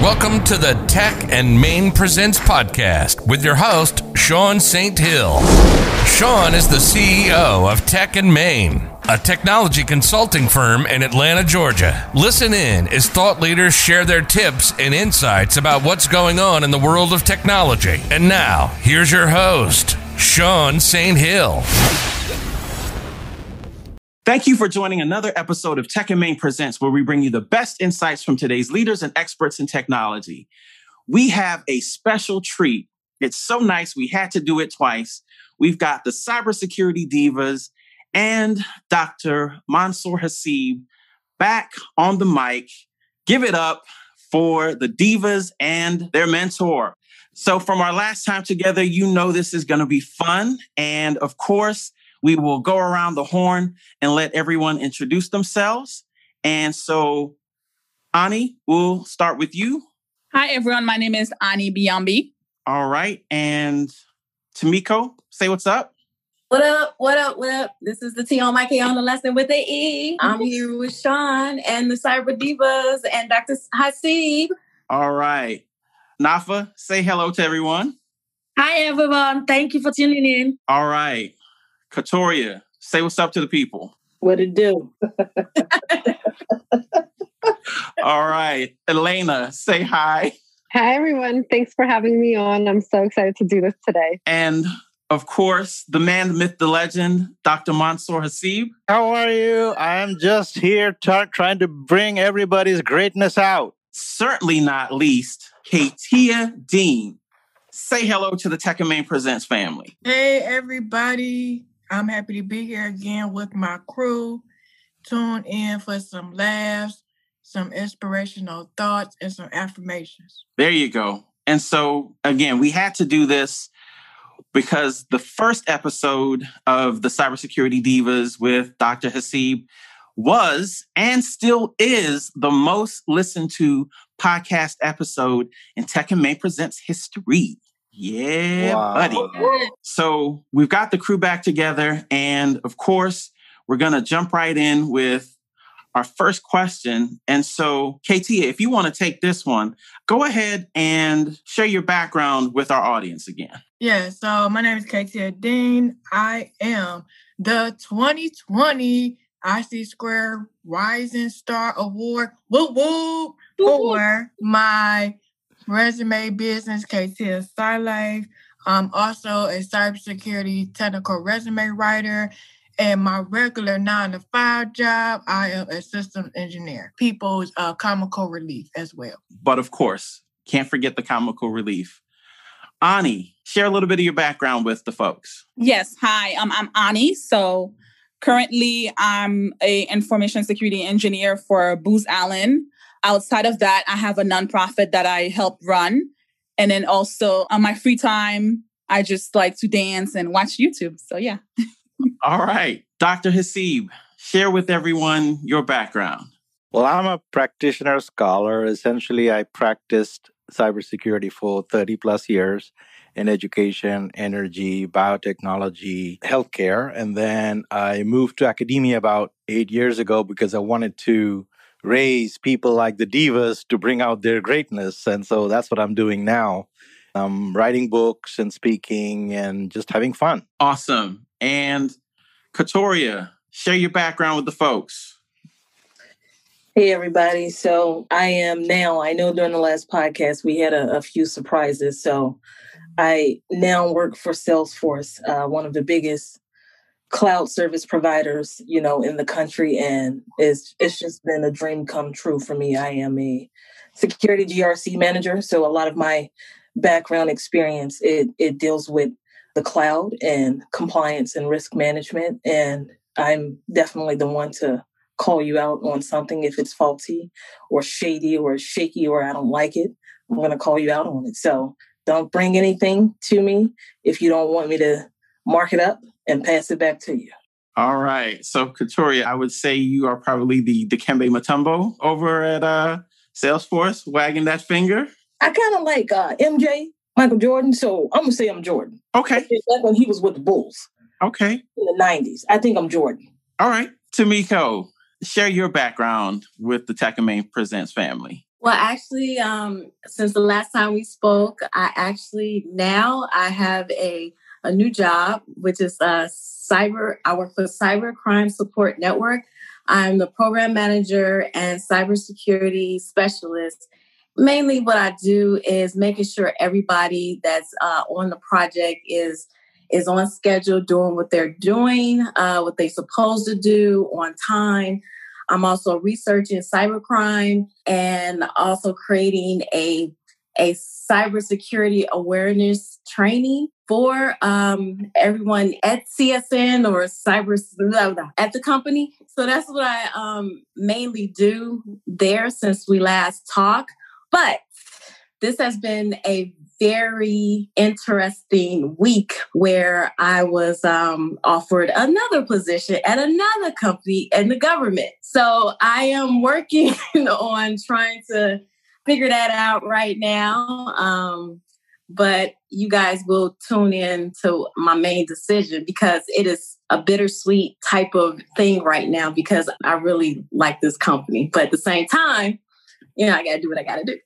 Welcome to the Tech and Main Presents podcast with your host, Sean St. Hill. Sean is the CEO of Tech and Main, a technology consulting firm in Atlanta, Georgia. Listen in as thought leaders share their tips and insights about what's going on in the world of technology. And now, here's your host, Sean St. Hill. Thank you for joining another episode of Tech and Main Presents, where we bring you the best insights from today's leaders and experts in technology. We have a special treat. It's so nice, we had to do it twice. We've got the cybersecurity divas and Dr. Mansur Hasib back on the mic. Give it up for the divas and their mentor. So, from our last time together, you know this is going to be fun. And of course, we will go around the horn and let everyone introduce themselves. And so, Ani, we'll start with you. Hi, everyone. My name is Ani Biambi. All right. And Tamiko, say what's up. What up? What up? What up? This is the T on my K on the lesson with the E. I'm here with Sean and the Cyber Divas and Dr. Hasib. All right. Nafa, say hello to everyone. Hi, everyone. Thank you for tuning in. All right. Katoria, say what's up to the people. What it do? All right. Elena, say hi. Hi, everyone. Thanks for having me on. I'm so excited to do this today. And of course, the man, the myth, the legend, Dr. Mansur Hasib. How are you? I'm just here t- trying to bring everybody's greatness out. Certainly not least, Katia Dean. Say hello to the Tech and Main Presents family. Hey, everybody. I'm happy to be here again with my crew. Tune in for some laughs, some inspirational thoughts, and some affirmations. There you go. And so, again, we had to do this because the first episode of the Cybersecurity Divas with Dr. Hasib was and still is the most listened to podcast episode in Tech and Main Presents history. Yeah, wow. buddy. So we've got the crew back together. And of course, we're going to jump right in with our first question. And so, KT, if you want to take this one, go ahead and share your background with our audience again. Yeah, so my name is KT Dean. I am the 2020 IC Square Rising Star Award whoop, whoop, for my resume business, KT Life. I'm also a cybersecurity technical resume writer. And my regular nine to five job, I am a systems engineer, people's uh, comical relief as well. But of course, can't forget the comical relief. Ani, share a little bit of your background with the folks. Yes. Hi, um, I'm Ani. So currently, I'm a information security engineer for Booz Allen. Outside of that, I have a nonprofit that I help run. And then also on my free time, I just like to dance and watch YouTube. So yeah. All right. Dr. Hasib, share with everyone your background. Well, I'm a practitioner scholar. Essentially, I practiced cybersecurity for 30 plus years in education, energy, biotechnology, healthcare. And then I moved to academia about eight years ago because I wanted to raise people like the divas to bring out their greatness. And so that's what I'm doing now. I'm writing books and speaking and just having fun. Awesome. And Katoria, share your background with the folks. Hey, everybody. So I am now, I know during the last podcast we had a, a few surprises. So I now work for Salesforce, uh, one of the biggest cloud service providers, you know, in the country, and it's it's just been a dream come true for me. I am a security GRC manager, so a lot of my background experience it it deals with the cloud and compliance and risk management, and I'm definitely the one to call you out on something if it's faulty or shady or shaky or I don't like it. I'm going to call you out on it. So don't bring anything to me if you don't want me to mark it up and pass it back to you. All right. So, Katoria, I would say you are probably the Dikembe Mutombo over at uh, Salesforce, wagging that finger. I kind of like uh, MJ, Michael Jordan. So I'm going to say I'm Jordan. Okay. Like when he was with the Bulls. Okay. In the 90s. I think I'm Jordan. All right. Tamiko, share your background with the Tech and Main Presents family. Well, actually, um, since the last time we spoke, I actually now I have a a new job, which is a cyber. I work for Cyber Crime Support Network. I'm the program manager and cybersecurity specialist. Mainly, what I do is making sure everybody that's uh, on the project is is on schedule, doing what they're doing, uh, what they're supposed to do on time. I'm also researching cybercrime and also creating a a cybersecurity awareness training for um, everyone at CSN or cyber at the company. So that's what I um, mainly do there since we last talked. But this has been a very interesting week where I was um, offered another position at another company in the government. So I am working on trying to figure that out right now. Um, but you guys will tune in to my main decision because it is a bittersweet type of thing right now because I really like this company. But at the same time, you know, I got to do what I got to do.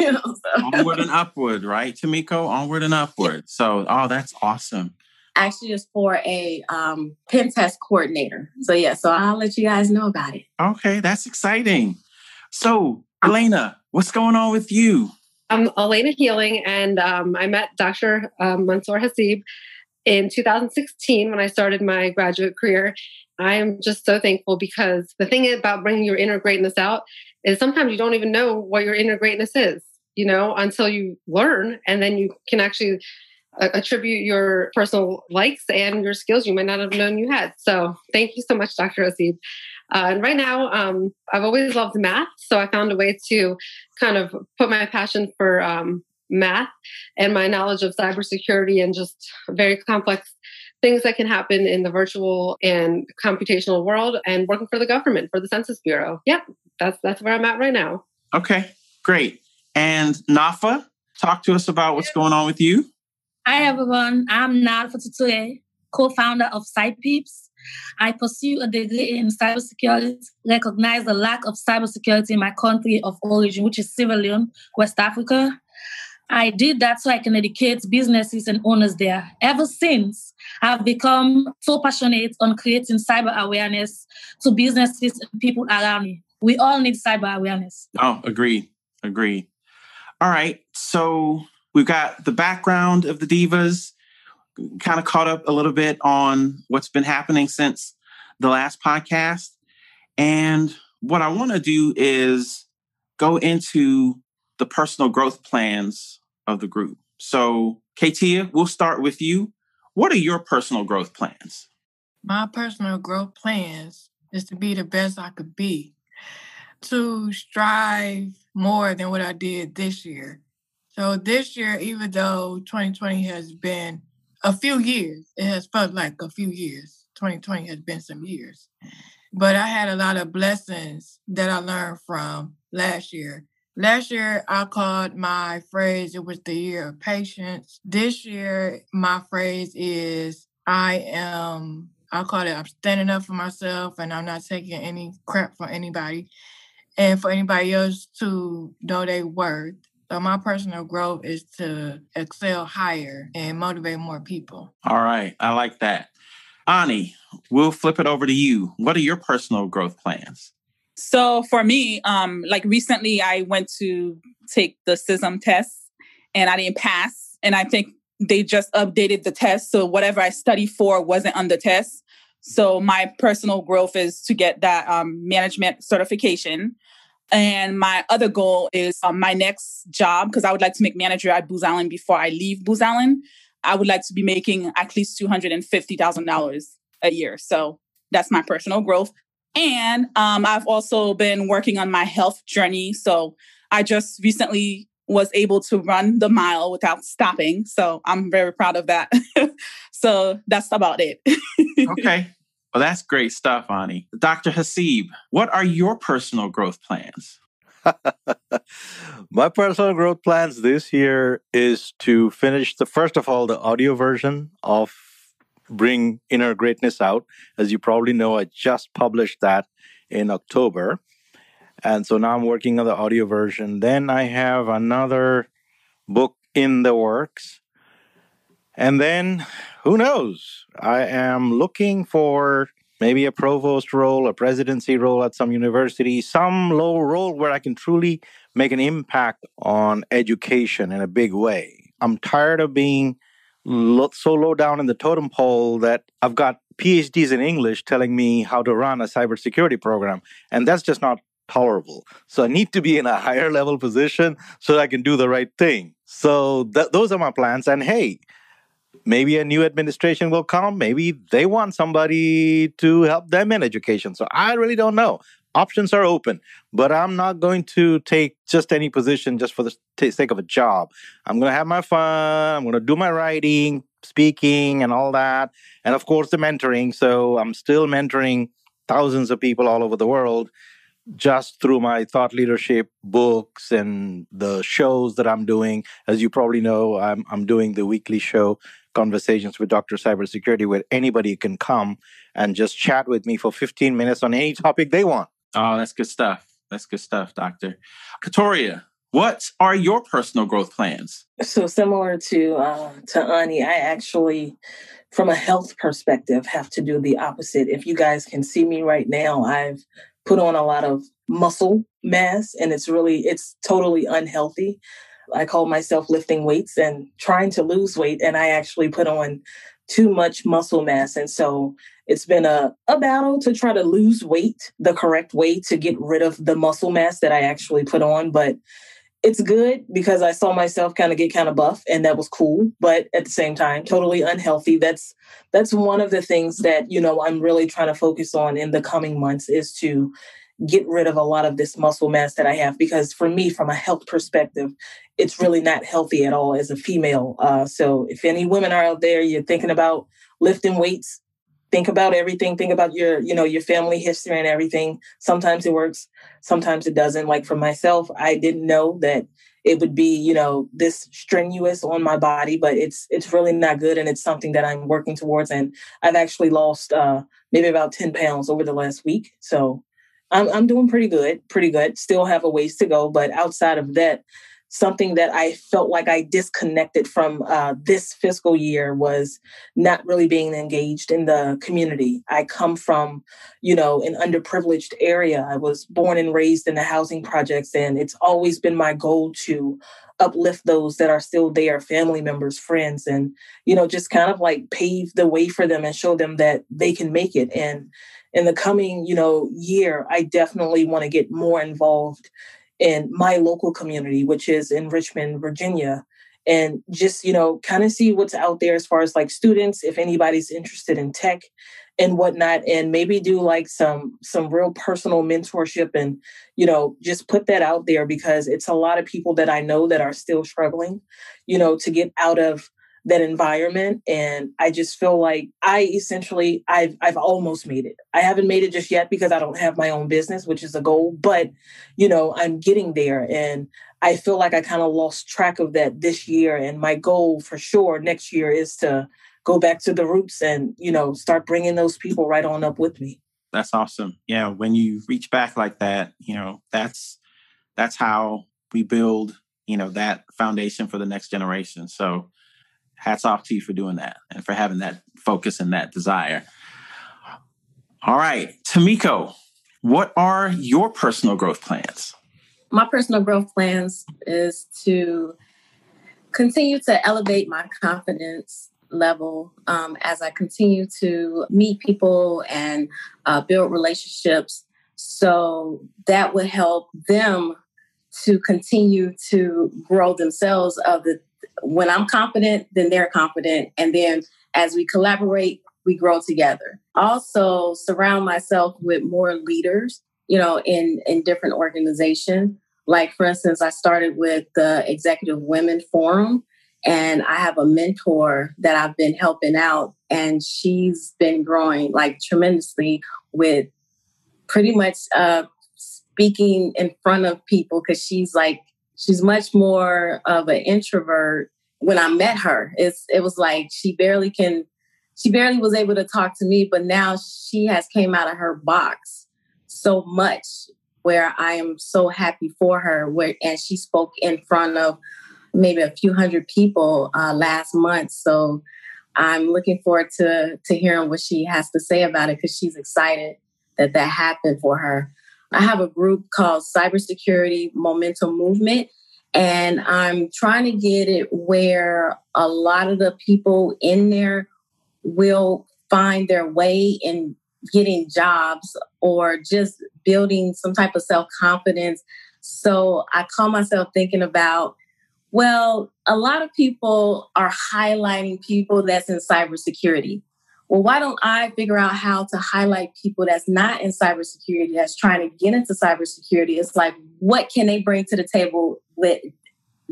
you know, so. Onward and upward, right, Tamiko? Onward and upward. So, oh, that's awesome. Actually, it's for a um, pen test coordinator. So, yeah, so I'll let you guys know about it. Okay, that's exciting. So, Elena, what's going on with you? I'm Elena Healing, and um, I met Dr. Um, Mansur Hasib in 2016 when I started my graduate career. I am just so thankful because the thing about bringing your inner greatness out is sometimes you don't even know what your inner greatness is, you know, until you learn, and then you can actually uh, attribute your personal likes and your skills you might not have known you had. So, thank you so much, Dr. Hasib. Uh, and right now, um, I've always loved math, so I found a way to kind of put my passion for um, math and my knowledge of cybersecurity and just very complex things that can happen in the virtual and computational world and working for the government for the census bureau. Yep that's that's where i'm at right now. Okay great. And nafa talk to us about what's going on with you. Hi everyone. I'm nafa tutuye co-founder of SciPeeps I pursue a degree in cybersecurity, recognize the lack of cybersecurity in my country of origin, which is Sierra Leone, West Africa. I did that so I can educate businesses and owners there. Ever since, I've become so passionate on creating cyber awareness to businesses and people around me. We all need cyber awareness. Oh, agreed. Agreed. All right. So we've got the background of the divas kind of caught up a little bit on what's been happening since the last podcast. And what I want to do is go into the personal growth plans of the group. So, Katia, we'll start with you. What are your personal growth plans? My personal growth plans is to be the best I could be, to strive more than what I did this year. So, this year, even though 2020 has been a few years. It has felt like a few years. 2020 has been some years. But I had a lot of blessings that I learned from last year. Last year, I called my phrase, it was the year of patience. This year, my phrase is, I am, I call it, I'm standing up for myself and I'm not taking any crap from anybody. And for anybody else to know their worth so my personal growth is to excel higher and motivate more people. All right. I like that. Ani, we'll flip it over to you. What are your personal growth plans? So for me, um, like recently I went to take the CISM test and I didn't pass. And I think they just updated the test. So whatever I studied for wasn't on the test. So my personal growth is to get that um, management certification. And my other goal is um, my next job, because I would like to make manager at Booz Allen before I leave Booz Allen. I would like to be making at least $250,000 a year. So that's my personal growth. And um, I've also been working on my health journey. So I just recently was able to run the mile without stopping. So I'm very proud of that. so that's about it. okay. Well, that's great stuff, Ani. Dr. Hasib, what are your personal growth plans? My personal growth plans this year is to finish the first of all the audio version of Bring Inner Greatness Out. As you probably know, I just published that in October. And so now I'm working on the audio version. Then I have another book in the works. And then who knows? I am looking for maybe a provost role, a presidency role at some university, some low role where I can truly make an impact on education in a big way. I'm tired of being so low down in the totem pole that I've got PhDs in English telling me how to run a cybersecurity program. And that's just not tolerable. So I need to be in a higher level position so I can do the right thing. So th- those are my plans. And hey, maybe a new administration will come. Maybe they want somebody to help them in education. So I really don't know. Options are open, but I'm not going to take just any position just for the sake of a job. I'm going to have my fun. I'm going to do my writing, speaking, and all that. And of course, the mentoring. So I'm still mentoring thousands of people all over the world just through my thought leadership books and the shows that I'm doing. As you probably know, I'm, I'm doing the weekly show conversations with Dr. Cybersecurity where anybody can come and just chat with me for 15 minutes on any topic they want. Oh, that's good stuff. That's good stuff, Doctor. Katoria, what are your personal growth plans? So similar to uh, to Ani, I actually, from a health perspective, have to do the opposite. If you guys can see me right now, I've put on a lot of muscle mass, and it's really it's totally unhealthy. I call myself lifting weights and trying to lose weight. And I actually put on too much muscle mass. And so it's been a, a battle to try to lose weight the correct way to get rid of the muscle mass that I actually put on. But it's good because I saw myself kind of get kind of buff and that was cool, but at the same time, totally unhealthy. That's that's one of the things that, you know, I'm really trying to focus on in the coming months is to get rid of a lot of this muscle mass that I have because for me, from a health perspective, it's really not healthy at all as a female. Uh, so if any women are out there, you're thinking about lifting weights, think about everything. Think about your, you know, your family history and everything. Sometimes it works, sometimes it doesn't. Like for myself, I didn't know that it would be, you know, this strenuous on my body, but it's it's really not good, and it's something that I'm working towards. And I've actually lost uh, maybe about ten pounds over the last week. So I'm, I'm doing pretty good, pretty good. Still have a ways to go, but outside of that, something that I felt like I disconnected from uh, this fiscal year was not really being engaged in the community. I come from, you know, an underprivileged area. I was born and raised in the housing projects, and it's always been my goal to uplift those that are still there family members friends and you know just kind of like pave the way for them and show them that they can make it and in the coming, you know, year, I definitely want to get more involved in my local community, which is in Richmond, Virginia, and just, you know, kind of see what's out there as far as like students, if anybody's interested in tech and whatnot, and maybe do like some some real personal mentorship and, you know, just put that out there because it's a lot of people that I know that are still struggling, you know, to get out of that environment and i just feel like i essentially i've i've almost made it. I haven't made it just yet because i don't have my own business which is a goal but you know i'm getting there and i feel like i kind of lost track of that this year and my goal for sure next year is to go back to the roots and you know start bringing those people right on up with me. That's awesome. Yeah when you reach back like that you know that's that's how we build you know that foundation for the next generation. So hats off to you for doing that and for having that focus and that desire. All right, Tamiko, what are your personal growth plans? My personal growth plans is to continue to elevate my confidence level um, as I continue to meet people and uh, build relationships. So that would help them to continue to grow themselves of the when I'm confident, then they're confident. And then as we collaborate, we grow together. Also, surround myself with more leaders, you know, in, in different organizations. Like, for instance, I started with the Executive Women Forum, and I have a mentor that I've been helping out, and she's been growing like tremendously with pretty much uh, speaking in front of people because she's like she's much more of an introvert when i met her it's it was like she barely can she barely was able to talk to me but now she has came out of her box so much where I am so happy for her. Where and she spoke in front of maybe a few hundred people uh, last month. So I'm looking forward to to hearing what she has to say about it because she's excited that that happened for her. I have a group called Cybersecurity Momentum Movement, and I'm trying to get it where a lot of the people in there will find their way in getting jobs or just building some type of self confidence. So I call myself thinking about, well, a lot of people are highlighting people that's in cybersecurity. Well, why don't I figure out how to highlight people that's not in cybersecurity, that's trying to get into cybersecurity? It's like, what can they bring to the table with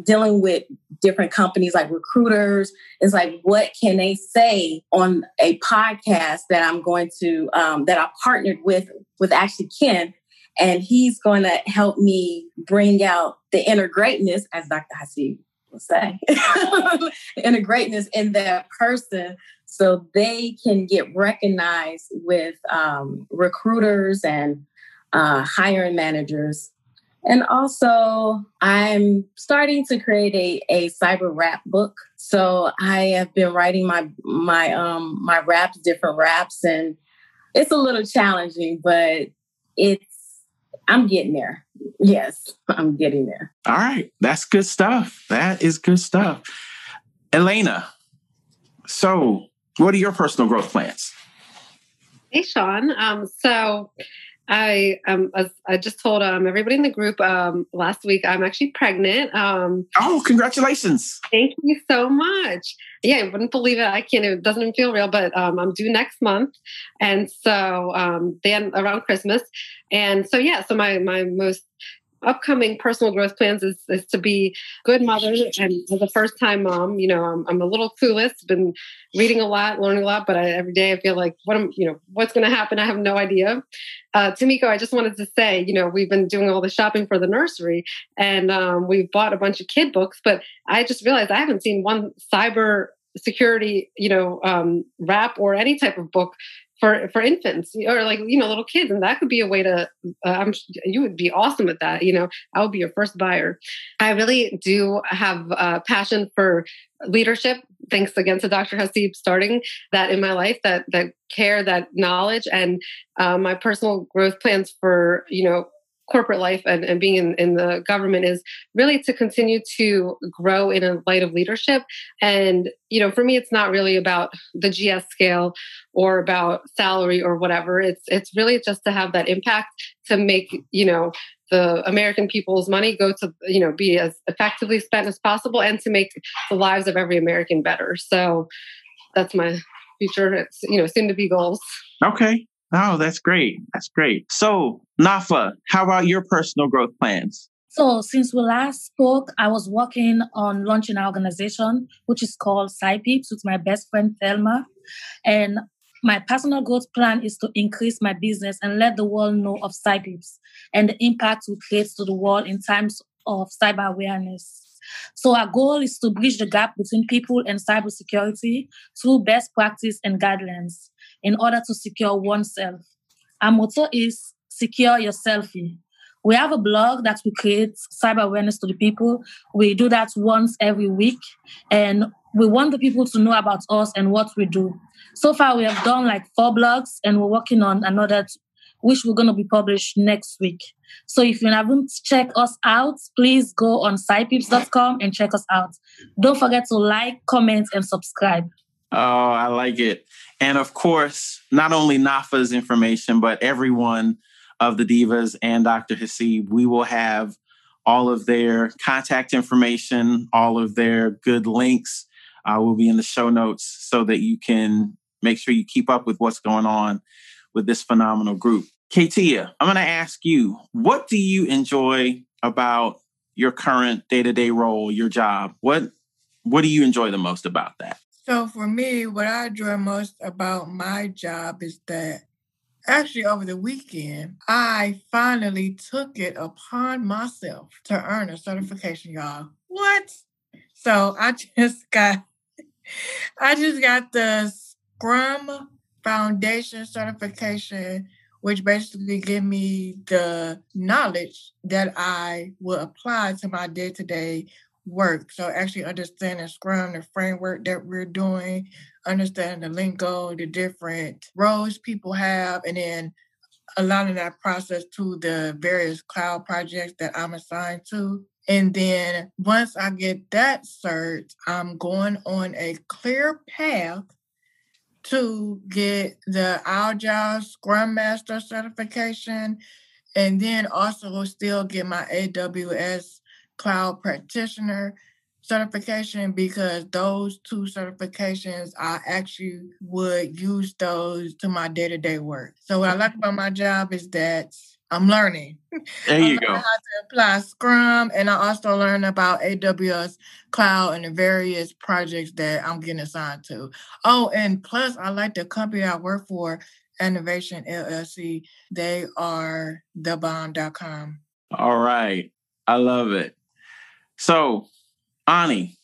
dealing with different companies like recruiters It's like what can they say on a podcast that i'm going to um, that i partnered with with actually ken and he's going to help me bring out the inner greatness as dr hasib will say inner greatness in that person so they can get recognized with um, recruiters and uh, hiring managers and also, I'm starting to create a, a cyber rap book. So I have been writing my my um my raps, different raps, and it's a little challenging, but it's I'm getting there. Yes, I'm getting there. All right, that's good stuff. That is good stuff. Elena, so what are your personal growth plans? Hey, Sean. Um, so I um I just told um everybody in the group um last week I'm actually pregnant. Um Oh, congratulations. Thank you so much. Yeah, I wouldn't believe it. I can't it doesn't even feel real, but um I'm due next month. And so um then around Christmas. And so yeah, so my my most upcoming personal growth plans is, is to be good mother and as a first time mom you know I'm, I'm a little clueless been reading a lot learning a lot but I, every day i feel like what am you know what's going to happen? I have no idea. Uh, Tamiko, I just wanted to say, you know, we've been doing all the shopping for the nursery and um, we've bought a bunch of kid books, but I just realized I haven't seen one cyber security, you know, um, rap or any type of book for for infants or like you know little kids and that could be a way to uh, i'm you would be awesome at that you know i would be your first buyer. I really do have a passion for leadership thanks again to dr hasib starting that in my life that that care that knowledge and uh, my personal growth plans for you know corporate life and, and being in, in the government is really to continue to grow in a light of leadership. And, you know, for me, it's not really about the GS scale or about salary or whatever. It's it's really just to have that impact to make, you know, the American people's money go to, you know, be as effectively spent as possible and to make the lives of every American better. So that's my future, it's, you know, soon to be goals. Okay. Oh, that's great. That's great. So, Nafa, how about your personal growth plans? So, since we last spoke, I was working on launching an organization which is called SciPeeps with my best friend Thelma. And my personal growth plan is to increase my business and let the world know of SciPeeps and the impact we create to the world in times of cyber awareness. So our goal is to bridge the gap between people and cybersecurity through best practice and guidelines in order to secure oneself. Our motto is secure your selfie. We have a blog that we create cyber awareness to the people. We do that once every week, and we want the people to know about us and what we do. So far, we have done like four blogs, and we're working on another, which we're going to be published next week. So if you haven't checked us out, please go on scipeeps.com and check us out. Don't forget to like, comment, and subscribe. Oh, I like it. And of course, not only NAFA's information, but everyone of the Divas and Dr. Hasib, we will have all of their contact information, all of their good links uh, will be in the show notes so that you can make sure you keep up with what's going on with this phenomenal group. Katia, I'm going to ask you, what do you enjoy about your current day-to-day role, your job? What what do you enjoy the most about that? So for me, what I enjoy most about my job is that actually over the weekend, I finally took it upon myself to earn a certification, y'all. What? So I just got I just got the Scrum Foundation certification which basically give me the knowledge that I will apply to my day to day work. So actually understanding Scrum, the framework that we're doing, understanding the lingo, the different roles people have, and then aligning that process to the various cloud projects that I'm assigned to. And then once I get that cert, I'm going on a clear path to get the Agile Scrum Master certification, and then also still get my AWS Cloud Practitioner certification because those two certifications I actually would use those to my day to day work. So what I like mm-hmm. about my job is that I'm learning. There you go. How to apply Scrum, and I also learn about AWS Cloud and the various projects that I'm getting assigned to. Oh, and plus, I like the company I work for, Innovation LLC. They are thebomb.com. All right. I love it. So, Ani,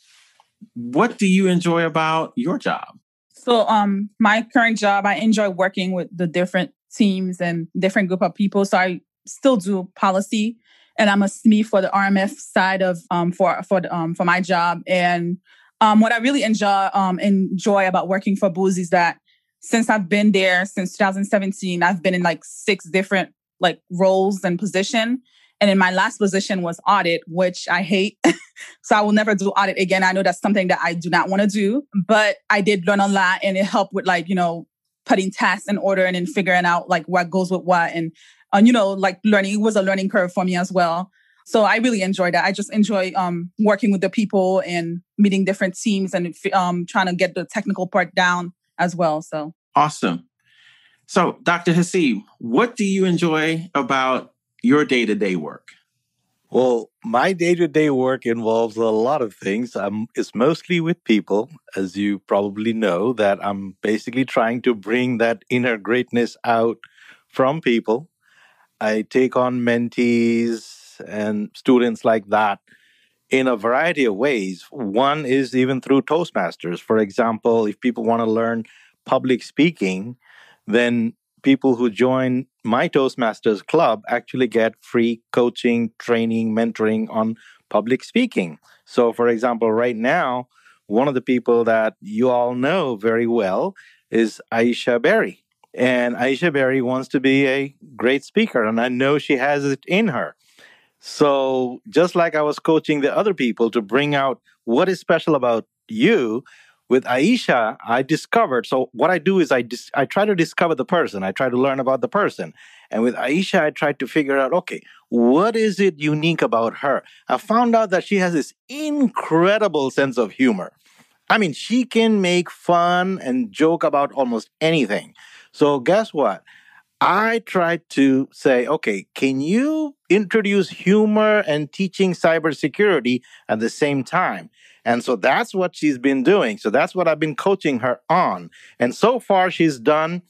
what do you enjoy about your job? So, um, my current job, I enjoy working with the different teams and different group of people. So I still do policy, and I'm a SME for the RMF side of um for for the, um for my job. And um, what I really enjoy um enjoy about working for Booz is that since I've been there since 2017, I've been in like six different like roles and position. And in my last position was audit, which I hate. so I will never do audit again. I know that's something that I do not want to do, but I did learn a lot and it helped with like, you know, putting tasks in order and then figuring out like what goes with what and uh, you know like learning was a learning curve for me as well so i really enjoyed that i just enjoy um, working with the people and meeting different teams and um, trying to get the technical part down as well so awesome so dr hasib what do you enjoy about your day-to-day work well, my day to day work involves a lot of things. Um, it's mostly with people, as you probably know, that I'm basically trying to bring that inner greatness out from people. I take on mentees and students like that in a variety of ways. One is even through Toastmasters. For example, if people want to learn public speaking, then people who join my Toastmasters club actually get free coaching, training, mentoring on public speaking. So, for example, right now, one of the people that you all know very well is Aisha Berry. And Aisha Berry wants to be a great speaker, and I know she has it in her. So, just like I was coaching the other people to bring out what is special about you, with Aisha, I discovered. So what I do is I dis- I try to discover the person. I try to learn about the person. And with Aisha, I tried to figure out, okay, what is it unique about her? I found out that she has this incredible sense of humor. I mean, she can make fun and joke about almost anything. So guess what? I tried to say, okay, can you introduce humor and teaching cybersecurity at the same time? And so that's what she's been doing. So that's what I've been coaching her on. And so far, she's done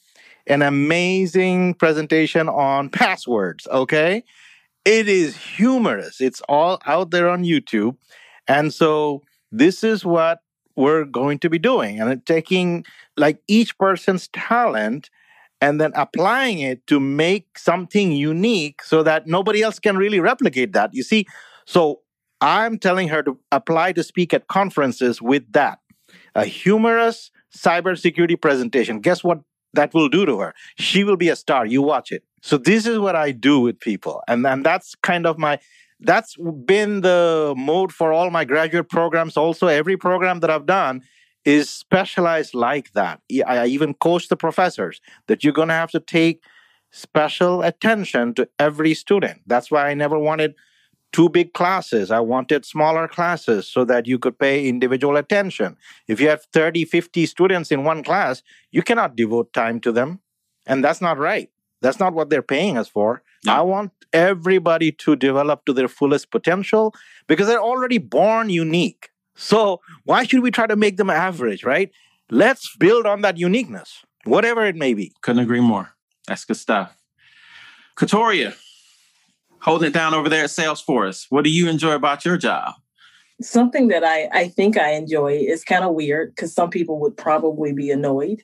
an amazing presentation on passwords. Okay. It is humorous, it's all out there on YouTube. And so this is what we're going to be doing and taking like each person's talent and then applying it to make something unique so that nobody else can really replicate that. You see, so I'm telling her to apply to speak at conferences with that a humorous cybersecurity presentation. Guess what that will do to her? She will be a star. You watch it. So this is what I do with people. And and that's kind of my that's been the mode for all my graduate programs. Also, every program that I've done is specialized like that. I even coach the professors that you're going to have to take special attention to every student. That's why I never wanted two big classes. I wanted smaller classes so that you could pay individual attention. If you have 30, 50 students in one class, you cannot devote time to them. And that's not right. That's not what they're paying us for. No. I want everybody to develop to their fullest potential because they're already born unique. So why should we try to make them average, right? Let's build on that uniqueness, whatever it may be. Couldn't agree more. That's good stuff. Katoria, holding it down over there at Salesforce. What do you enjoy about your job? Something that I, I think I enjoy is kind of weird because some people would probably be annoyed.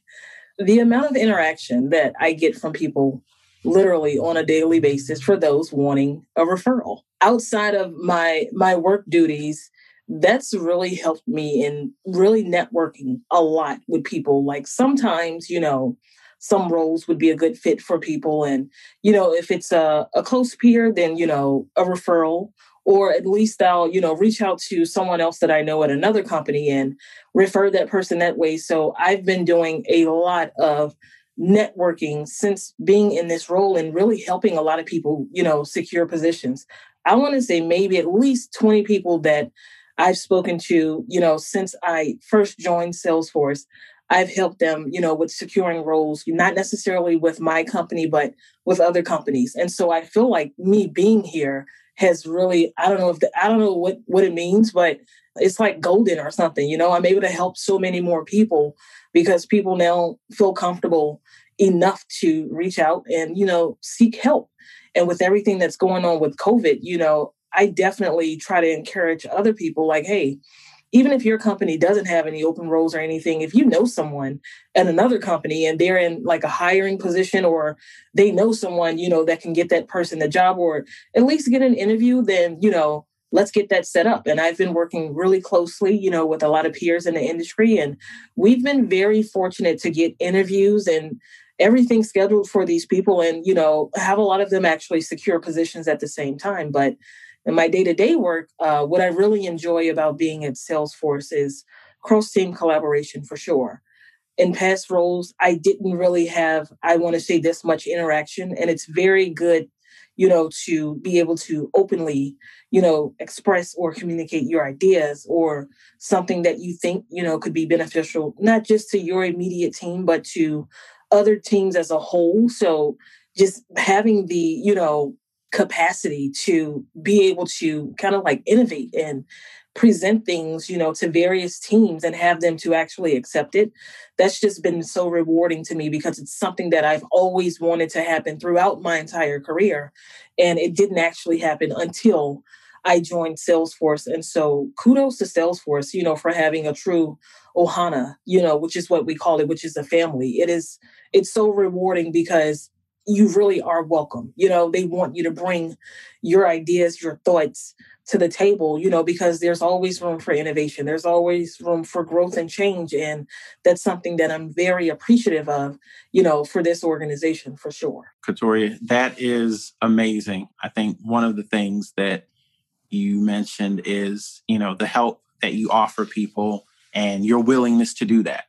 The amount of interaction that I get from people literally on a daily basis for those wanting a referral. Outside of my my work duties, that's really helped me in really networking a lot with people. Like sometimes, you know, some roles would be a good fit for people. And, you know, if it's a, a close peer, then, you know, a referral, or at least I'll, you know, reach out to someone else that I know at another company and refer that person that way. So I've been doing a lot of networking since being in this role and really helping a lot of people, you know, secure positions. I want to say maybe at least 20 people that I've spoken to, you know, since I first joined Salesforce. I've helped them, you know, with securing roles, not necessarily with my company, but with other companies. And so I feel like me being here has really, I don't know if the, I don't know what what it means, but it's like golden or something. You know, I'm able to help so many more people because people now feel comfortable enough to reach out and you know seek help. And with everything that's going on with COVID, you know, I definitely try to encourage other people like, hey, even if your company doesn't have any open roles or anything, if you know someone at another company and they're in like a hiring position or they know someone, you know, that can get that person the job or at least get an interview, then, you know, let's get that set up. And I've been working really closely, you know, with a lot of peers in the industry. And we've been very fortunate to get interviews and everything scheduled for these people and, you know, have a lot of them actually secure positions at the same time. But in my day to day work, uh, what I really enjoy about being at Salesforce is cross team collaboration for sure. In past roles, I didn't really have, I want to say, this much interaction. And it's very good, you know, to be able to openly, you know, express or communicate your ideas or something that you think, you know, could be beneficial, not just to your immediate team, but to other teams as a whole. So just having the, you know, capacity to be able to kind of like innovate and present things you know to various teams and have them to actually accept it. That's just been so rewarding to me because it's something that i've always wanted to happen throughout my entire career and it didn't actually happen until i joined salesforce. And so kudos to salesforce you know for having a true ohana you know which is what we call it which is a family. It is it's so rewarding because you really are welcome. You know, they want you to bring your ideas, your thoughts to the table, you know, because there's always room for innovation. There's always room for growth and change. And that's something that I'm very appreciative of, you know, for this organization for sure. Katoria, that is amazing. I think one of the things that you mentioned is, you know, the help that you offer people and your willingness to do that.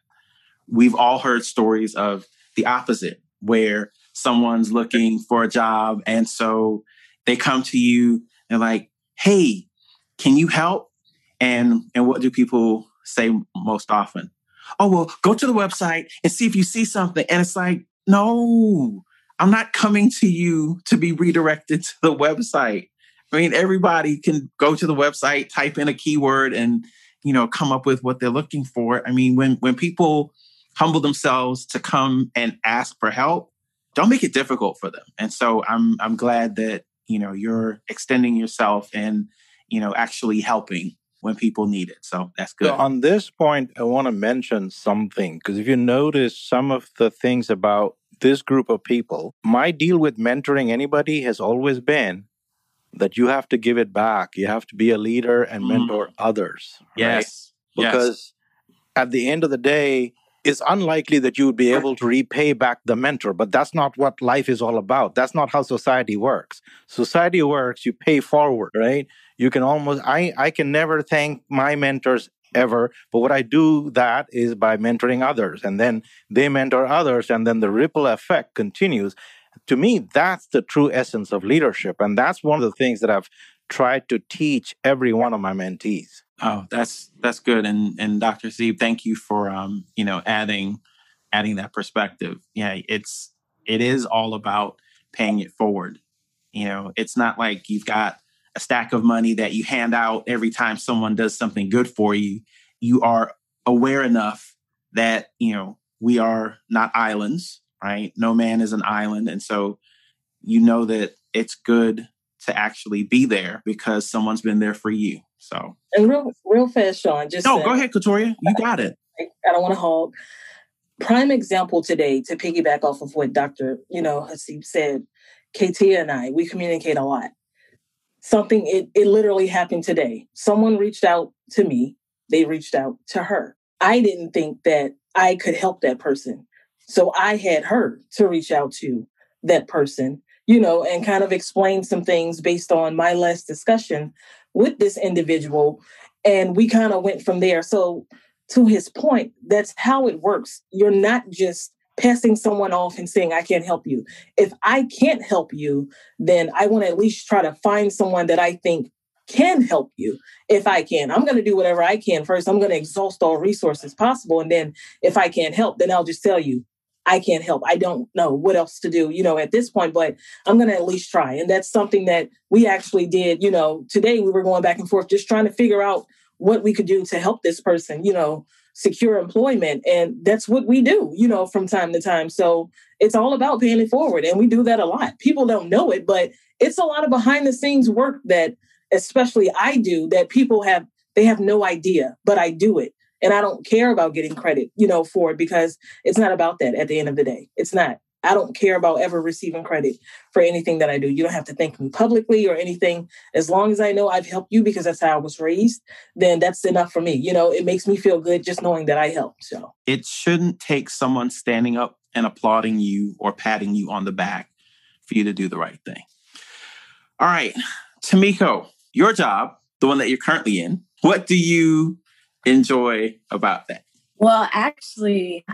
We've all heard stories of the opposite, where someone's looking for a job. And so they come to you and like, hey, can you help? And and what do people say most often? Oh, well, go to the website and see if you see something. And it's like, no, I'm not coming to you to be redirected to the website. I mean, everybody can go to the website, type in a keyword, and you know, come up with what they're looking for. I mean, when when people humble themselves to come and ask for help, don't make it difficult for them. And so I'm I'm glad that you know you're extending yourself and you know actually helping when people need it. So that's good. So on this point, I want to mention something because if you notice some of the things about this group of people, my deal with mentoring anybody has always been that you have to give it back. You have to be a leader and mm. mentor mm. others. Yes. Right? Because yes. at the end of the day, it's unlikely that you would be able to repay back the mentor, but that's not what life is all about. That's not how society works. Society works, you pay forward, right? You can almost, I, I can never thank my mentors ever, but what I do that is by mentoring others, and then they mentor others, and then the ripple effect continues. To me, that's the true essence of leadership. And that's one of the things that I've tried to teach every one of my mentees. Oh, that's that's good. And and Dr. Steve, thank you for um, you know, adding adding that perspective. Yeah, it's it is all about paying it forward. You know, it's not like you've got a stack of money that you hand out every time someone does something good for you. You are aware enough that, you know, we are not islands, right? No man is an island. And so you know that it's good to actually be there because someone's been there for you. So and real real fast, Sean. Just no, go ahead, Katoria. You got it. I, don't want to hog. prime example today to piggyback off of what Dr. You know Hasib said. Katia and I, we communicate a lot. Something it, it literally happened today. Someone reached out to me. They reached out to her. I didn't think that I could help that person. So I had her to reach out to that person, you know, and kind of explain some things based on my last discussion with this individual. And we kind of went from there. So, to his point, that's how it works. You're not just passing someone off and saying, I can't help you. If I can't help you, then I want to at least try to find someone that I think can help you if I can. I'm going to do whatever I can first. I'm going to exhaust all resources possible. And then if I can't help, then I'll just tell you, I can't help. I don't know what else to do, you know, at this point, but I'm going to at least try. And that's something that we actually did, you know, today we were going back and forth, just trying to figure out what we could do to help this person, you know, secure employment. And that's what we do, you know, from time to time. So it's all about paying it forward. And we do that a lot. People don't know it, but it's a lot of behind the scenes work that especially I do that people have they have no idea, but I do it and I don't care about getting credit, you know, for it because it's not about that at the end of the day. It's not. I don't care about ever receiving credit for anything that I do. You don't have to thank me publicly or anything. As long as I know I've helped you because that's how I was raised, then that's enough for me. You know, it makes me feel good just knowing that I helped. So it shouldn't take someone standing up and applauding you or patting you on the back for you to do the right thing. All right, Tamiko, your job, the one that you're currently in, what do you enjoy about that? Well, actually,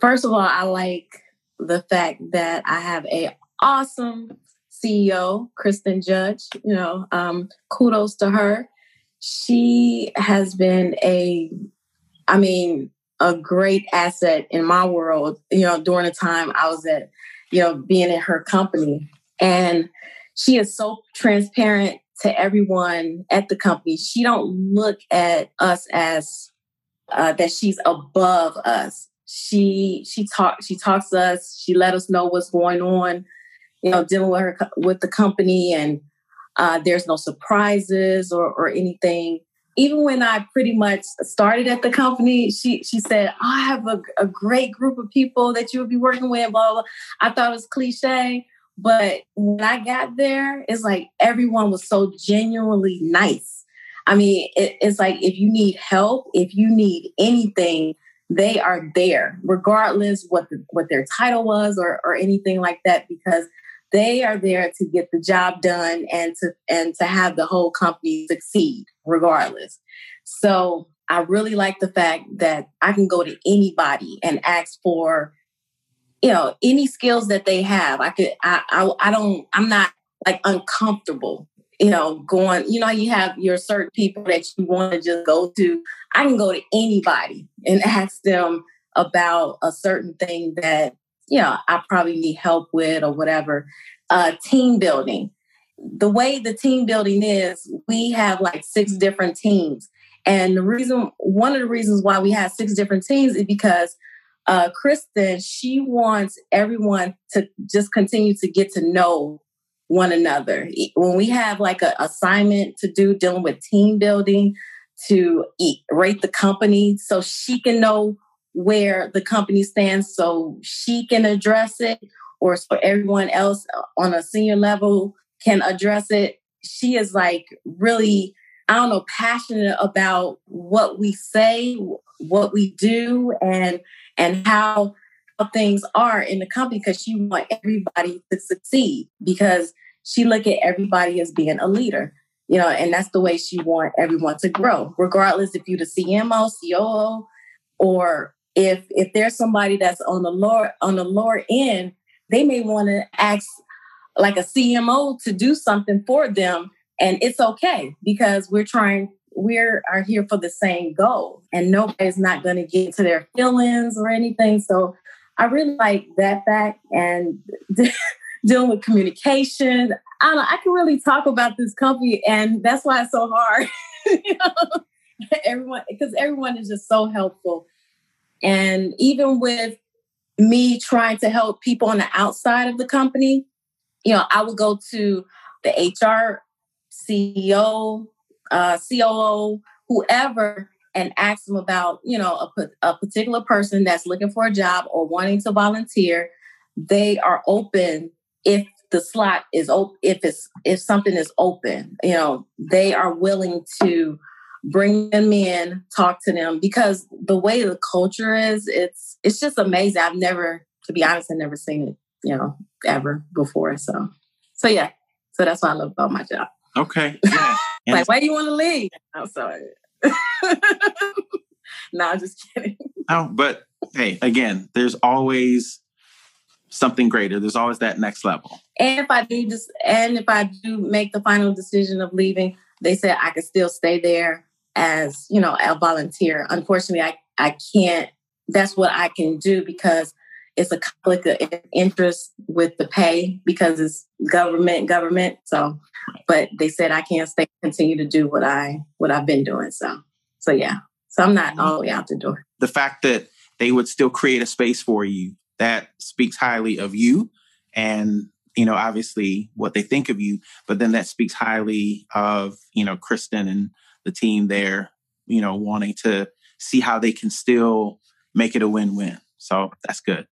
first of all, I like the fact that I have a awesome CEO, Kristen Judge. You know, um, kudos to her. She has been a, I mean, a great asset in my world. You know, during the time I was at, you know, being in her company, and she is so transparent to everyone at the company. She don't look at us as uh, that she's above us. She she talk she talks to us. She let us know what's going on. You know, dealing with her with the company, and uh, there's no surprises or or anything. Even when I pretty much started at the company, she she said, "I have a, a great group of people that you will be working with." Blah, blah blah. I thought it was cliche, but when I got there, it's like everyone was so genuinely nice. I mean, it, it's like if you need help, if you need anything, they are there, regardless what the, what their title was or or anything like that, because they are there to get the job done and to and to have the whole company succeed, regardless. So I really like the fact that I can go to anybody and ask for you know any skills that they have i could I, I i, don't i'm not like uncomfortable you know going you know you have your certain people that you want to just go to? I can go to anybody and ask them about a certain thing that you know i probably need help with or whatever. Uh team building. The way the team building is we have like six different teams. And the reason one of the reasons why we have six different teams is because uh, Kristen, she wants everyone to just continue to get to know one another. When we have like an assignment to do dealing with team building, to eat, rate the company so she can know where the company stands so she can address it or so everyone else on a senior level can address it. She is like really, I don't know, passionate about what we say, what we do, and and how, how things are in the company because she want everybody to succeed because she look at everybody as being a leader you know and that's the way she want everyone to grow regardless if you're the cmo coo or if if there's somebody that's on the lower on the lower end they may want to ask like a cmo to do something for them and it's okay because we're trying we are here for the same goal and nobody's not going to get to their feelings or anything. So I really like that fact and dealing with communication. I don't know, I can really talk about this company and that's why it's so hard. Everyone, because everyone is just so helpful. And even with me trying to help people on the outside of the company, you know, I would go to the HR CEO, uh, COO, whoever, and ask them about, you know, a, a particular person that's looking for a job or wanting to volunteer, they are open if the slot is open if it's if something is open you know they are willing to bring them in talk to them because the way the culture is it's it's just amazing. I've never to be honest i've never seen it you know ever before so so yeah. So that's what i love about my job okay yeah. like why do you want to leave i'm sorry no i'm just kidding oh but hey again there's always something greater. There's always that next level. And if I do just and if I do make the final decision of leaving, they said I could still stay there as, you know, a volunteer. Unfortunately, I, I can't that's what I can do because it's a conflict of interest with the pay because it's government government. So but they said I can't stay continue to do what I what I've been doing. So so yeah. So I'm not mm-hmm. all the way out the door. The fact that they would still create a space for you that speaks highly of you and you know obviously what they think of you but then that speaks highly of you know kristen and the team there you know wanting to see how they can still make it a win-win so that's good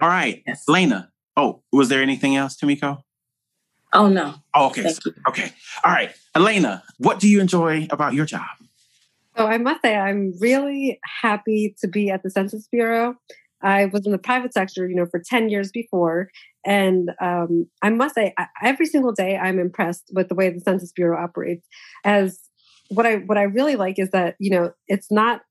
all right yes. lena oh was there anything else tamiko oh no oh, okay so, okay all right elena what do you enjoy about your job so I must say, I'm really happy to be at the Census Bureau. I was in the private sector, you know, for 10 years before. And um, I must say, I, every single day I'm impressed with the way the Census Bureau operates. As what I what I really like is that, you know, it's not,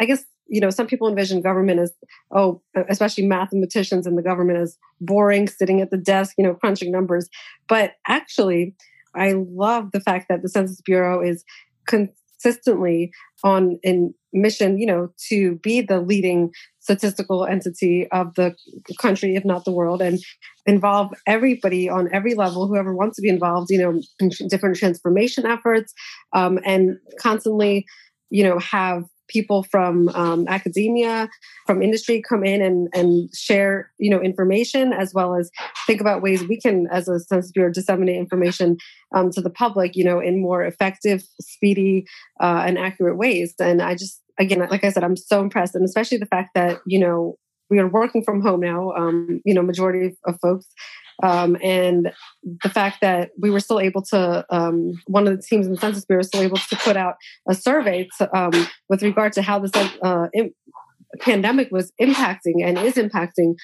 I guess, you know, some people envision government as, oh, especially mathematicians in the government as boring, sitting at the desk, you know, crunching numbers. But actually, I love the fact that the Census Bureau is consistently on in mission, you know, to be the leading statistical entity of the country, if not the world, and involve everybody on every level, whoever wants to be involved, you know, in different transformation efforts, um, and constantly, you know, have people from um, academia, from industry come in and, and share, you know, information as well as think about ways we can, as a Census Bureau, disseminate information um, to the public, you know, in more effective, speedy, uh, and accurate ways. And I just again, like I said, I'm so impressed, and especially the fact that you know we are working from home now. Um, you know, majority of folks, um, and the fact that we were still able to, um, one of the teams in the Census Bureau was still able to put out a survey to, um, with regard to how this uh, pandemic was impacting and is impacting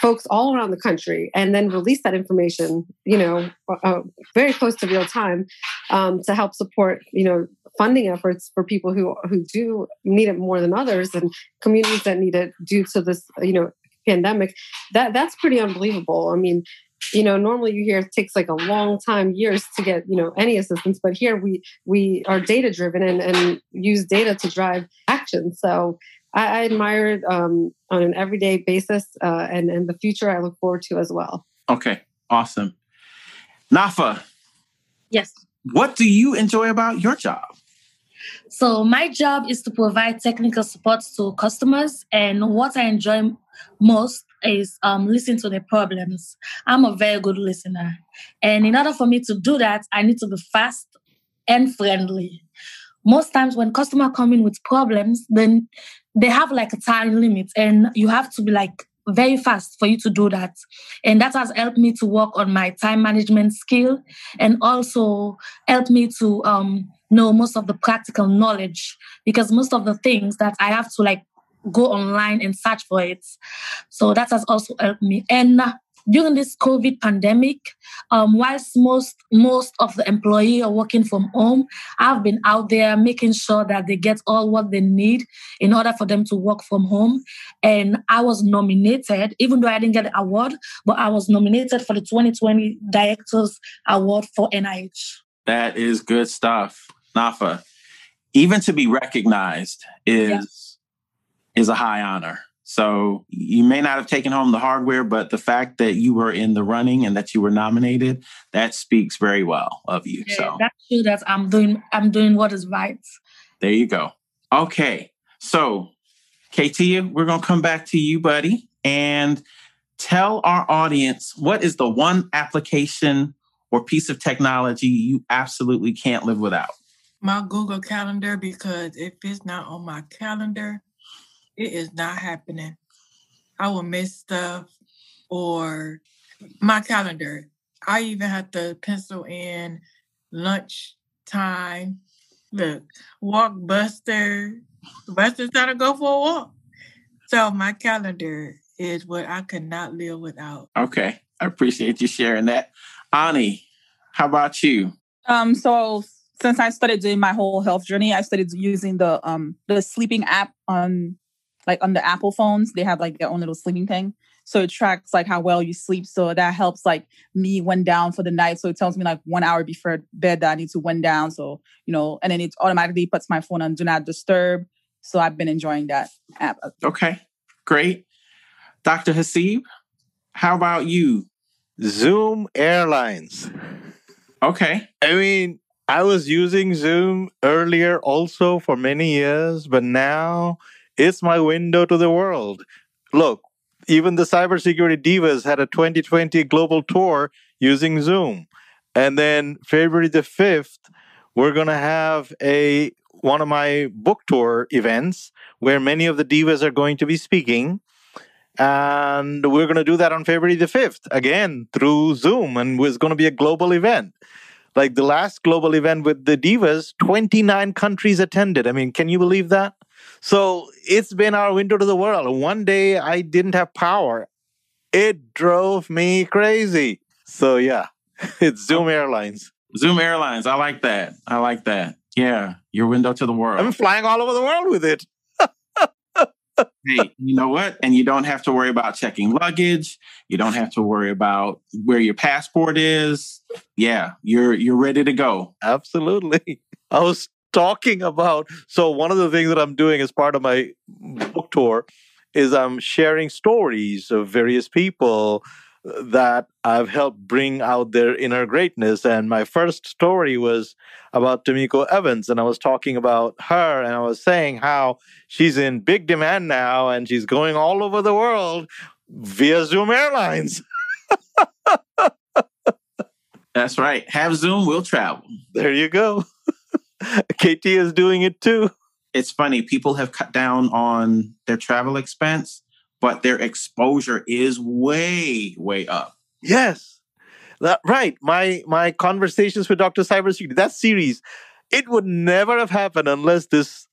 folks all around the country and then release that information you know uh, very close to real time um, to help support you know funding efforts for people who who do need it more than others and communities that need it due to this you know pandemic. That that's pretty unbelievable. I mean you know normally you hear it takes like a long time years to get you know any assistance but here we we are data driven and, and use data to drive action. So i, I admire it um, on an everyday basis uh, and and the future i look forward to as well. Okay. Awesome. Nafa. Yes. What do you enjoy about your job? So my job is to provide technical support to customers, and what I enjoy most is um, listening to their problems. I'm a very good listener, and in order for me to do that, I need to be fast and friendly. Most times, when customers come in with problems, then they have like a time limit, and you have to be like very fast for you to do that. And that has helped me to work on my time management skill and also helped me to um, know most of the practical knowledge because most of the things that I have to like go online and search for it. So that has also helped me. And uh, during this COVID pandemic, um, whilst most most of the employee are working from home, I've been out there making sure that they get all what they need in order for them to work from home. And I was nominated, even though I didn't get the award, but I was nominated for the 2020 Directors Award for NIH. That is good stuff. NAFA, even to be recognized is yeah. Is a high honor. So you may not have taken home the hardware, but the fact that you were in the running and that you were nominated, that speaks very well of you. Yeah, so that's true that I'm doing I'm doing what is right. There you go. Okay. So Katia, we're gonna come back to you, buddy, and tell our audience what is the one application or piece of technology you absolutely can't live without. my Google Calendar because if it's not on my calendar, it is not happening. I will miss stuff or my calendar. I even have to pencil in lunch time. Look, walk Buster. Buster's trying to go for a walk. So my calendar is what I could not live without. Okay. I appreciate you sharing that. Ani, how about you? Um, so since I started doing my whole health journey, I started using the um the sleeping app on like on the Apple phones. They have like their own little sleeping thing. So it tracks like how well you sleep. So that helps like me wind down for the night. So it tells me like one hour before bed that I need to wind down. So, you know, and then it automatically puts my phone on do not disturb. So I've been enjoying that app. Okay, great. Dr. Hasib, how about you? Zoom Airlines. Okay. I mean, I was using Zoom earlier also for many years, but now it's my window to the world. Look, even the cybersecurity divas had a 2020 global tour using Zoom. And then February the 5th, we're going to have a one of my book tour events where many of the divas are going to be speaking. And we're going to do that on February the 5th, again through Zoom. And it's going to be a global event. Like the last global event with the divas, 29 countries attended. I mean, can you believe that? So it's been our window to the world. One day I didn't have power. It drove me crazy. So yeah, it's oh. Zoom Airlines. Zoom Airlines. I like that. I like that. Yeah, your window to the world. I'm flying all over the world with it. hey, you know what? And you don't have to worry about checking luggage. You don't have to worry about where your passport is. Yeah, you're you're ready to go. Absolutely. I was talking about so one of the things that I'm doing as part of my book tour is I'm sharing stories of various people uh, that I've helped bring out their inner greatness. And my first story was about Tomiko Evans. And I was talking about her and I was saying how she's in big demand now and she's going all over the world via Zoom Airlines. That's right. Have Zoom, we'll travel. There you go. KT is doing it too. It's funny, people have cut down on their travel expense but their exposure is way, way up. Yes. That, right. My my conversations with Dr. Cybersecurity, that series, it would never have happened unless this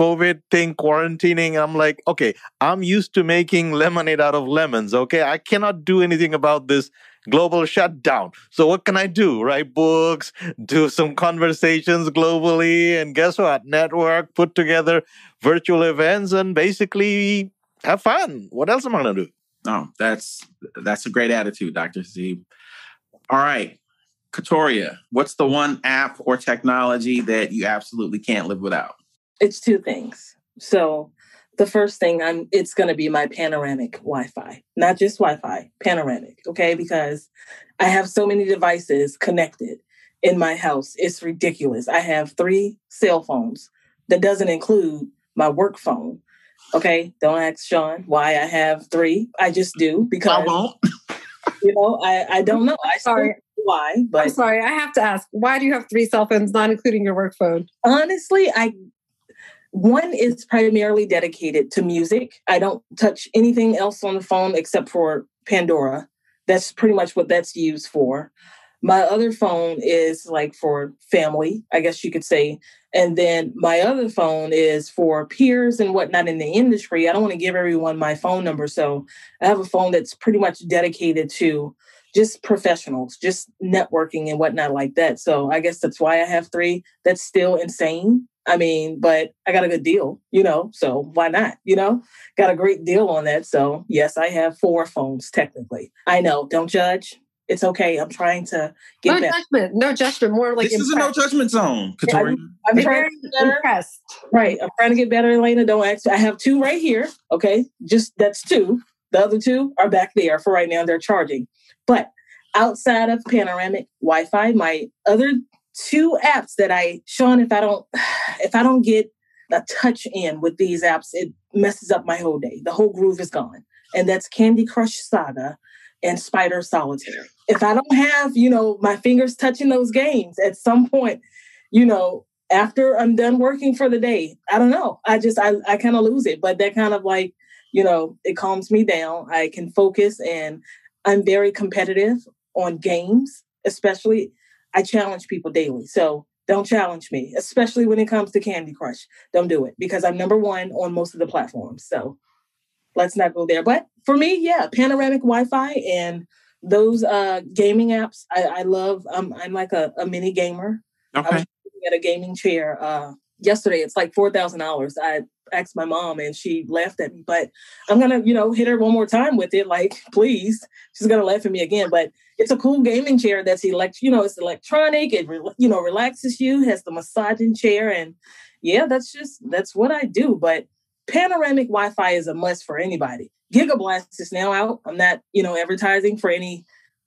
COVID thing, quarantining. I'm like, okay, I'm used to making lemonade out of lemons. Okay. I cannot do anything about this global shutdown. So what can I do? Write books, do some conversations globally, and guess what? Network, put together virtual events, and basically have fun. What else am I to do? No, that's that's a great attitude, Dr. Z. All right. Katoria, what's the one app or technology that you absolutely can't live without? It's two things. So the first thing I'm it's going to be my panoramic Wi-Fi. Not just Wi-Fi, panoramic, okay? Because I have so many devices connected in my house. It's ridiculous. I have 3 cell phones. That doesn't include my work phone. Okay, don't ask Sean why I have three. I just do because I won't. you know, I, I don't know. I sorry why, but I'm sorry. I have to ask, why do you have three cell phones, not including your work phone? Honestly, I one is primarily dedicated to music. I don't touch anything else on the phone except for Pandora. That's pretty much what that's used for. My other phone is like for family, I guess you could say. And then my other phone is for peers and whatnot in the industry. I don't want to give everyone my phone number. So I have a phone that's pretty much dedicated to just professionals, just networking and whatnot like that. So I guess that's why I have three. That's still insane. I mean, but I got a good deal, you know, so why not? You know, got a great deal on that. So yes, I have four phones technically. I know, don't judge it's okay. I'm trying to get no better. judgment. No judgment. More like this impressed. is a no judgment zone. Yeah, I'm, I'm trying to get impressed. Right. I'm trying to get better, Elena. Don't ask. I have two right here. Okay. Just that's two. The other two are back there for right now. They're charging. But outside of panoramic Wi-Fi, my other two apps that I, Sean, if I don't, if I don't get a touch in with these apps, it messes up my whole day. The whole groove is gone. And that's Candy Crush Saga and Spider Solitaire. If I don't have, you know, my fingers touching those games at some point, you know, after I'm done working for the day. I don't know. I just I, I kind of lose it. But that kind of like, you know, it calms me down. I can focus and I'm very competitive on games, especially I challenge people daily. So don't challenge me, especially when it comes to Candy Crush. Don't do it because I'm number one on most of the platforms. So let's not go there. But for me, yeah, panoramic Wi-Fi and those uh gaming apps, I, I love. Um, I'm like a, a mini gamer. Okay. at a gaming chair uh yesterday. It's like four thousand dollars. I asked my mom and she laughed at me, but I'm gonna, you know, hit her one more time with it. Like, please, she's gonna laugh at me again. But it's a cool gaming chair that's elect, you know, it's electronic. It re- you know relaxes you. Has the massaging chair, and yeah, that's just that's what I do. But panoramic Wi-Fi is a must for anybody. Gigablast is now out. I'm not, you know, advertising for any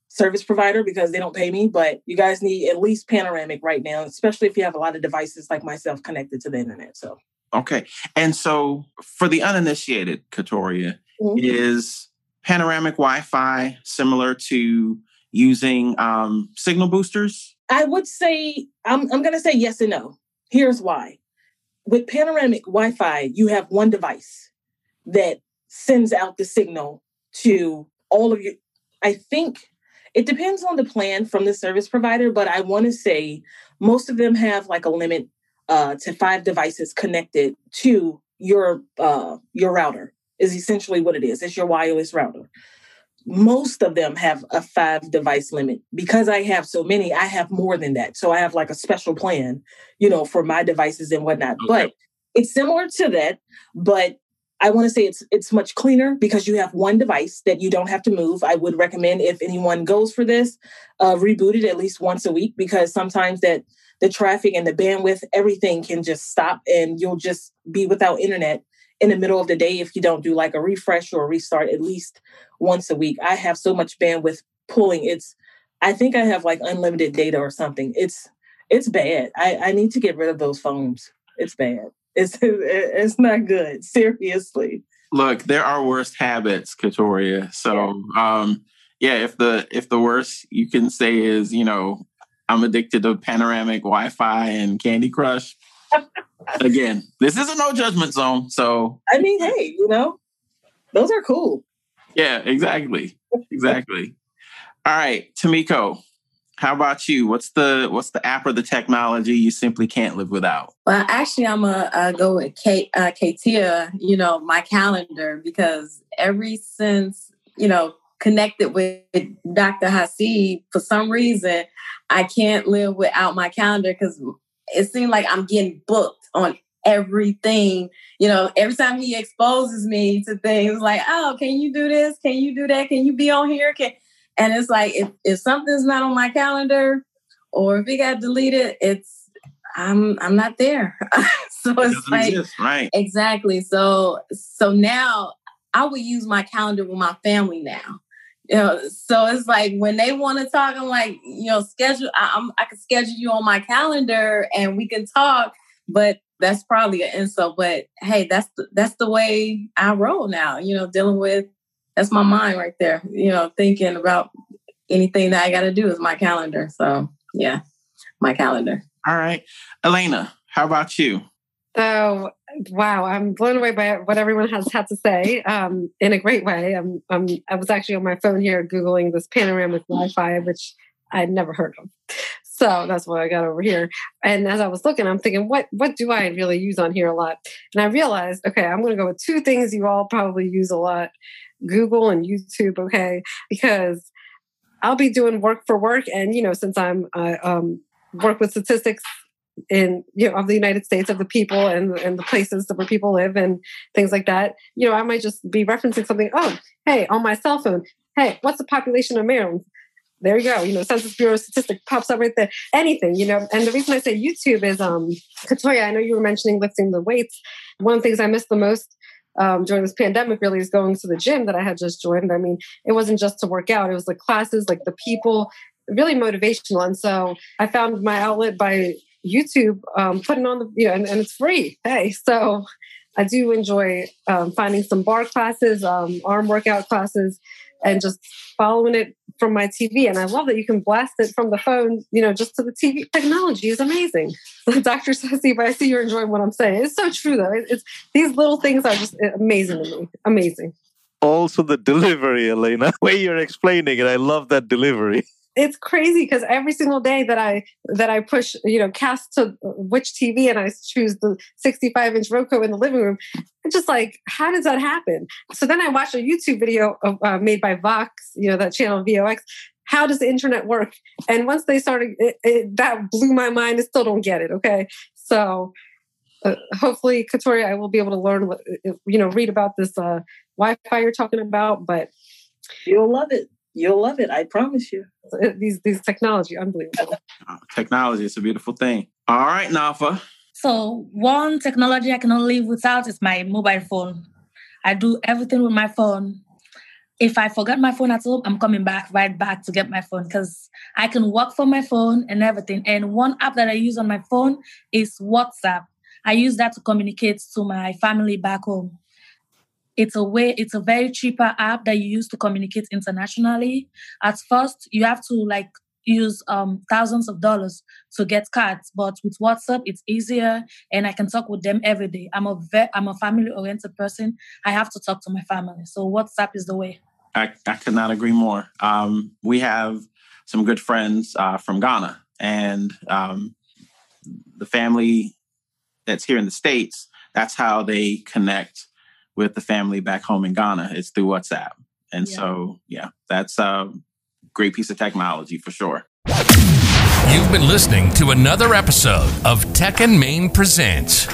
service provider because they don't pay me, but you guys need at least panoramic right now, especially if you have a lot of devices like myself connected to the internet. So Okay. And so for the uninitiated, Katoria, mm-hmm. is panoramic Wi-Fi similar to using um, signal boosters? I would say I'm I'm gonna say yes and no. Here's why. With panoramic Wi-Fi, you have one device that sends out the signal to all of your I think it depends on the plan from the service provider, but I want to say most of them have like a limit uh, to five devices connected to your uh, your router. Is essentially what it is. It's your wireless router. Most of them have a five device limit. Because I have so many, I have more than that. So I have like a special plan, you know, for my devices and whatnot. Okay. But it's similar to that, but I want to say it's it's much cleaner because you have one device that you don't have to move. I would recommend if anyone goes for this, uh, reboot it at least once a week because sometimes that the traffic and the bandwidth, everything can just stop and you'll just be without internet in the middle of the day if you don't do like a refresh or a restart at least once a week. I have so much bandwidth pulling. It's I think I have like unlimited data or something. It's it's bad. I, I need to get rid of those phones. It's bad. It's it's not good. Seriously. Look, there are worse habits, Katoria. So yeah. um yeah, if the if the worst you can say is, you know, I'm addicted to panoramic Wi-Fi and Candy Crush. Again, this is a no judgment zone. So I mean, hey, you know, those are cool. Yeah, exactly. Exactly. All right, Tamiko, how about you? What's the what's the app or the technology you simply can't live without? Well, actually, I'm gonna uh, go with Kate, uh, Katia. You know, my calendar because every since you know connected with Dr. Hasib, for some reason, I can't live without my calendar because it seems like I'm getting booked on everything. You know, every time he exposes me to things like, oh, can you do this? Can you do that? Can you be on here? Can and it's like if, if something's not on my calendar or if it got deleted, it's I'm I'm not there. so it it's like exist, right. Exactly. So so now I would use my calendar with my family now. You know, so it's like when they want to talk, I'm like, you know, schedule. I, I'm I can schedule you on my calendar and we can talk. But that's probably an insult. But hey, that's the, that's the way I roll now. You know, dealing with that's my mind right there. You know, thinking about anything that I got to do is my calendar. So yeah, my calendar. All right, Elena, how about you? So wow, I'm blown away by what everyone has had to say um, in a great way. I'm, I'm, I was actually on my phone here googling this panoramic Wi-Fi, which I'd never heard of. So that's what I got over here. And as I was looking, I'm thinking, what what do I really use on here a lot? And I realized, okay, I'm going to go with two things you all probably use a lot: Google and YouTube. Okay, because I'll be doing work for work, and you know, since I'm um, work with statistics in you know of the United States of the people and and the places where people live and things like that. You know, I might just be referencing something. Oh, hey, on my cell phone. Hey, what's the population of Maryland? There you go. You know, Census Bureau statistic pops up right there. Anything, you know. And the reason I say YouTube is, um, Katoria, I know you were mentioning lifting the weights. One of the things I missed the most um, during this pandemic really is going to the gym that I had just joined. I mean, it wasn't just to work out; it was the classes, like the people, really motivational. And so I found my outlet by YouTube, um, putting on the, you know, and, and, it's free. Hey, so I do enjoy um, finding some bar classes, um, arm workout classes, and just following it from my TV. And I love that you can blast it from the phone, you know, just to the TV. Technology is amazing. Dr. Sessi, but I see you're enjoying what I'm saying. It's so true, though. It's these little things are just amazing to me. Amazing. Also, the delivery, Elena, way you're explaining it, I love that delivery. It's crazy because every single day that I that I push, you know, cast to which TV and I choose the 65 inch Roku in the living room, I'm just like, how does that happen? So then I watched a YouTube video of, uh, made by Vox, you know, that channel VOX, how does the internet work? And once they started, it, it, that blew my mind. I still don't get it. Okay, so uh, hopefully, Katoria, I will be able to learn what you know, read about this uh, Wi-Fi you're talking about. But you'll love it. You'll love it. I promise you. These these technology, unbelievable. Uh, technology is a beautiful thing. All right, Nafa. So one technology I cannot live without is my mobile phone. I do everything with my phone if I forget my phone at home, I'm coming back right back to get my phone because I can work from my phone and everything. And one app that I use on my phone is WhatsApp. I use that to communicate to my family back home. It's a way, it's a very cheaper app that you use to communicate internationally. At first, you have to like use um, thousands of dollars to get cards, but with WhatsApp, it's easier, and I can talk with them every day. I'm a ve- I'm a family oriented person. I have to talk to my family, so WhatsApp is the way. I, I could not agree more. Um, we have some good friends uh, from Ghana, and um, the family that's here in the States, that's how they connect with the family back home in Ghana. It's through WhatsApp. And yeah. so, yeah, that's a great piece of technology for sure. You've been listening to another episode of Tech and Main Presents.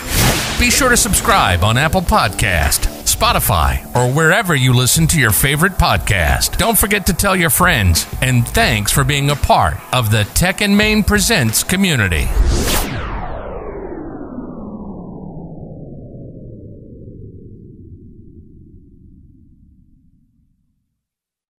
Be sure to subscribe on Apple Podcast, Spotify, or wherever you listen to your favorite podcast. Don't forget to tell your friends, and thanks for being a part of the Tech and Main Presents community.